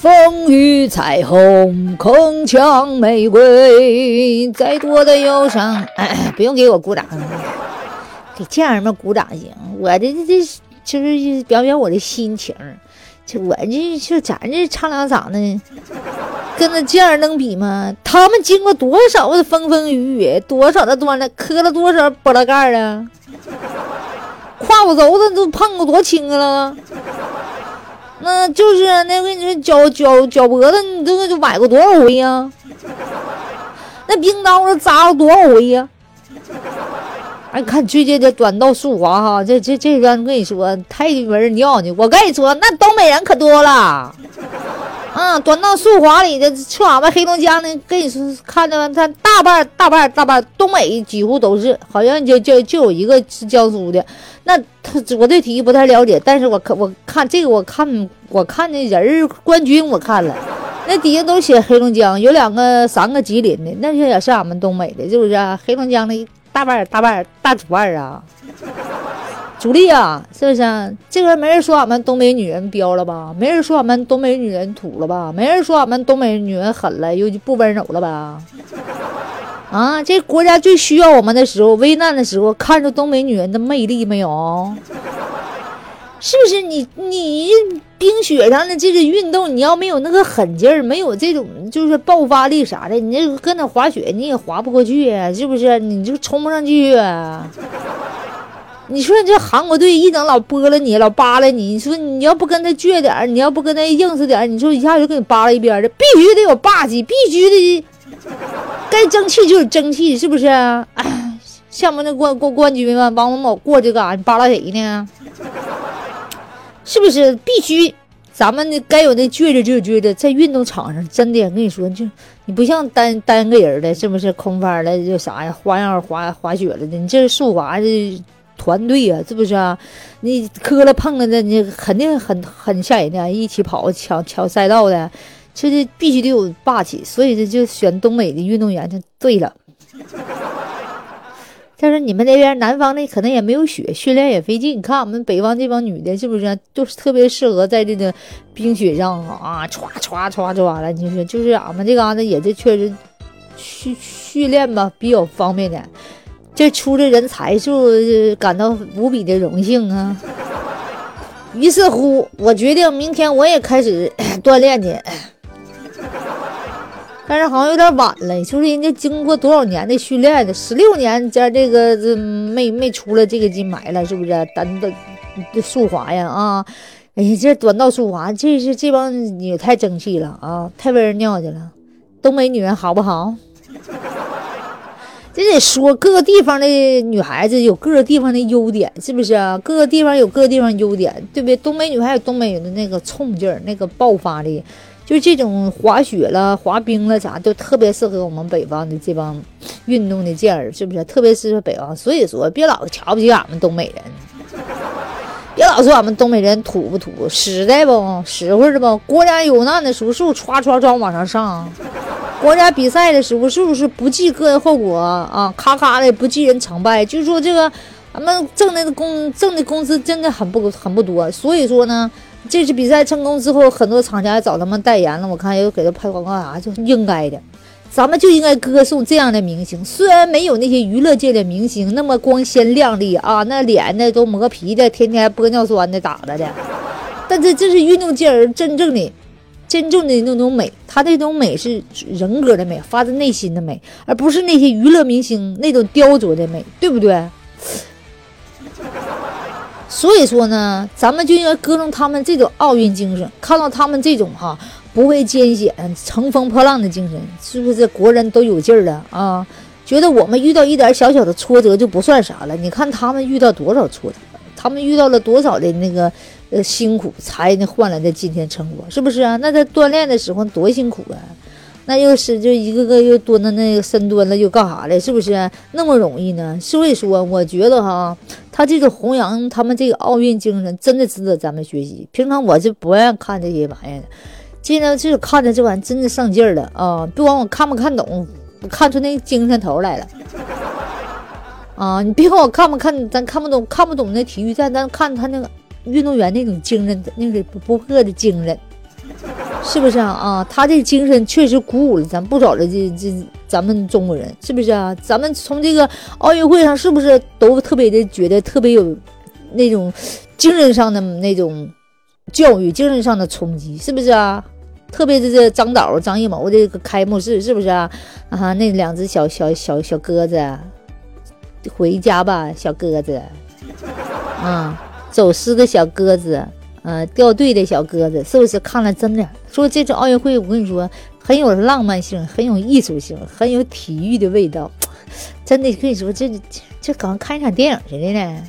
风雨彩虹，铿锵玫瑰，再多的忧伤，不用给我鼓掌，给家人们鼓掌行。我这这这就是表表我的心情。就我这就咱这唱两嗓子，跟那家人能比吗？他们经过多少的风风雨雨，多少的端了，磕了多少波拉盖啊？胯骨轴子都碰过多轻了。那就是那个你说脚脚脚脖子，你这个就崴过多少回呀？那冰刀子扎了多少回呀？哎，看最近这短道速滑哈，这这这个我跟你说太没人尿呢。我跟你说，那东北人可多了。啊，短道速滑里的，去俺们黑龙江的，跟你说看着？他大半大半大半东北几乎都是，好像就就就有一个是江苏的。那他我对体育不太了解，但是我看我看这个我看我看那人冠军我看了，那底下都写黑龙江，有两个三个吉林的，那些也是俺们东北的，是不是？黑龙江的。大半，大半，大主腕儿啊！主力啊，是不是？这个没人说俺们东北女人彪了吧？没人说俺们东北女人土了吧？没人说俺们东北女人狠了又不温柔了吧？啊，这国家最需要我们的时候，危难的时候，看着东北女人的魅力没有？是不是你你冰雪上的这个运动，你要没有那个狠劲儿，没有这种就是爆发力啥的，你这搁那滑雪你也滑不过去啊，是不是？你就冲不上去啊！你说你这韩国队一整老拨了你，老扒拉你，你说你要不跟他倔点儿，你要不跟他硬实点儿，你说一下就给你扒拉一边的，必须得有霸气，必须得该争气就有争气，是不是？哎像不那冠冠冠军吗？王某某过去干啥？你扒拉谁呢？是不是必须？咱们的该有那倔着就倔着，在运动场上真的，我跟你说，就你不像单单个人的，是不是空翻了就啥呀，花样滑滑雪了的，你这速滑这团队呀，是不是啊？你磕了碰了的，你肯定很很吓人的，一起跑抢抢赛道的，这这必须得有霸气，所以这就选东北的运动员就对了。但是你们那边南方的可能也没有雪，训练也费劲。你看我们北方这帮女的，是不是都是特别适合在这个冰雪上啊，歘歘歘歘了？你说就是俺们这嘎达也是确实训训练吧比较方便点。这出的人才就感到无比的荣幸啊！于是乎，我决定明天我也开始锻炼去。但是好像有点晚了，就是人家经过多少年的训练的，十六年加这个这没没出来这个金牌了，是不是？单的速滑呀啊！哎呀，这短道速滑，这是这帮也太争气了啊，太为人尿去了。东北女人好不好？这得说各个地方的女孩子有各个地方的优点，是不是啊？各个地方有各个地方优点，对不对？东北女孩有东北人的那个冲劲儿，那个爆发力。就这种滑雪了、滑冰了，啥都特别适合我们北方的这帮运动的劲儿，是不是？特别适合北方。所以说，别老瞧不起俺们东北人，别老说俺们东北人土不土，实在不实惠的不？国家有难的时候，是不是唰唰唰往上上？国家比赛的时候，是不是不计个人后果啊？咔咔的不计人成败？就是说这个，俺们挣的工挣的工资真的很不很不多。所以说呢。这次比赛成功之后，很多厂家找他们代言了，我看又给他拍广告啥，就是应该的。咱们就应该歌颂这样的明星，虽然没有那些娱乐界的明星那么光鲜亮丽啊，那脸呢都磨皮的，天天玻尿酸的打的的，但这这是运动界儿真正的、真正的那种美。他那种美是人格的美，发自内心的美，而不是那些娱乐明星那种雕琢的美，对不对？所以说呢，咱们就应该歌颂他们这种奥运精神，看到他们这种哈不畏艰险、乘风破浪的精神，是不是国人都有劲儿了啊？觉得我们遇到一点小小的挫折就不算啥了？你看他们遇到多少挫折，他们遇到了多少的那个呃辛苦，才那换来的今天成果，是不是啊？那在锻炼的时候多辛苦啊！那又是就一个个又蹲到那个深蹲了，又干啥了？是不是那么容易呢？所以说，我觉得哈，他这个弘扬他们这个奥运精神，真的值得咱们学习。平常我就不愿看这些玩意儿，今天就是看着这玩意儿真的上劲儿了啊！不管我看不看懂，我看出那精神头来了啊！你别管我看不看，咱看不懂看不懂那体育赛，咱看他那个运动员那种精神，那个不不破的精神。是不是啊？啊，他这精神确实鼓舞了咱不少的这这咱们中国人，是不是啊？咱们从这个奥运会上是不是都特别的觉得特别有那种精神上的那种教育、精神上的冲击，是不是啊？特别是这张导、张艺谋这个开幕式，是不是啊？啊，那两只小小小小鸽子，回家吧，小鸽子，啊，走失的小鸽子。呃，掉队的小鸽子是不是看了真的？说这次奥运会，我跟你说，很有浪漫性，很有艺术性，很有体育的味道。真的跟你说，这这刚看一场电影似的呢。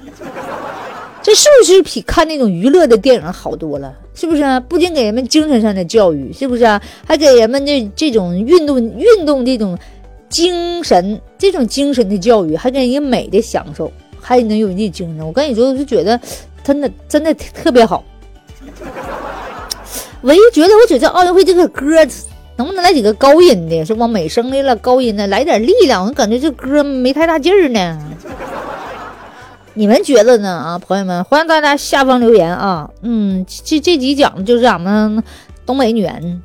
这是不是比看那种娱乐的电影好多了？是不是？不仅给人们精神上的教育，是不是？还给人们这这种运动运动这种精神这种精神的教育，还给人美的享受，还能有这精神。我跟你说，我就觉得真的真的特别好。唯一觉得，我觉得奥运会这个歌能不能来几个高音的，是往美声的了，高音的来点力量。我感觉这歌没太大劲儿呢。你们觉得呢？啊，朋友们，欢迎大家下方留言啊。嗯，这这集讲的就是咱们东北女人。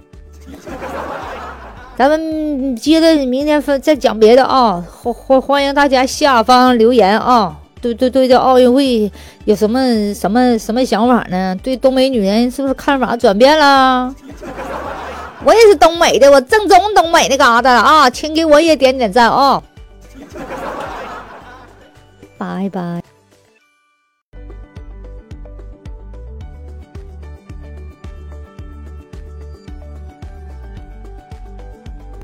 咱们接着明天分再讲别的啊。欢欢欢迎大家下方留言啊。对对对，这奥运会有什么什么什么想法呢？对东北女人是不是看法转变了？我也是东北的，我正宗东北那嘎达啊，请给我也点点赞啊！拜拜。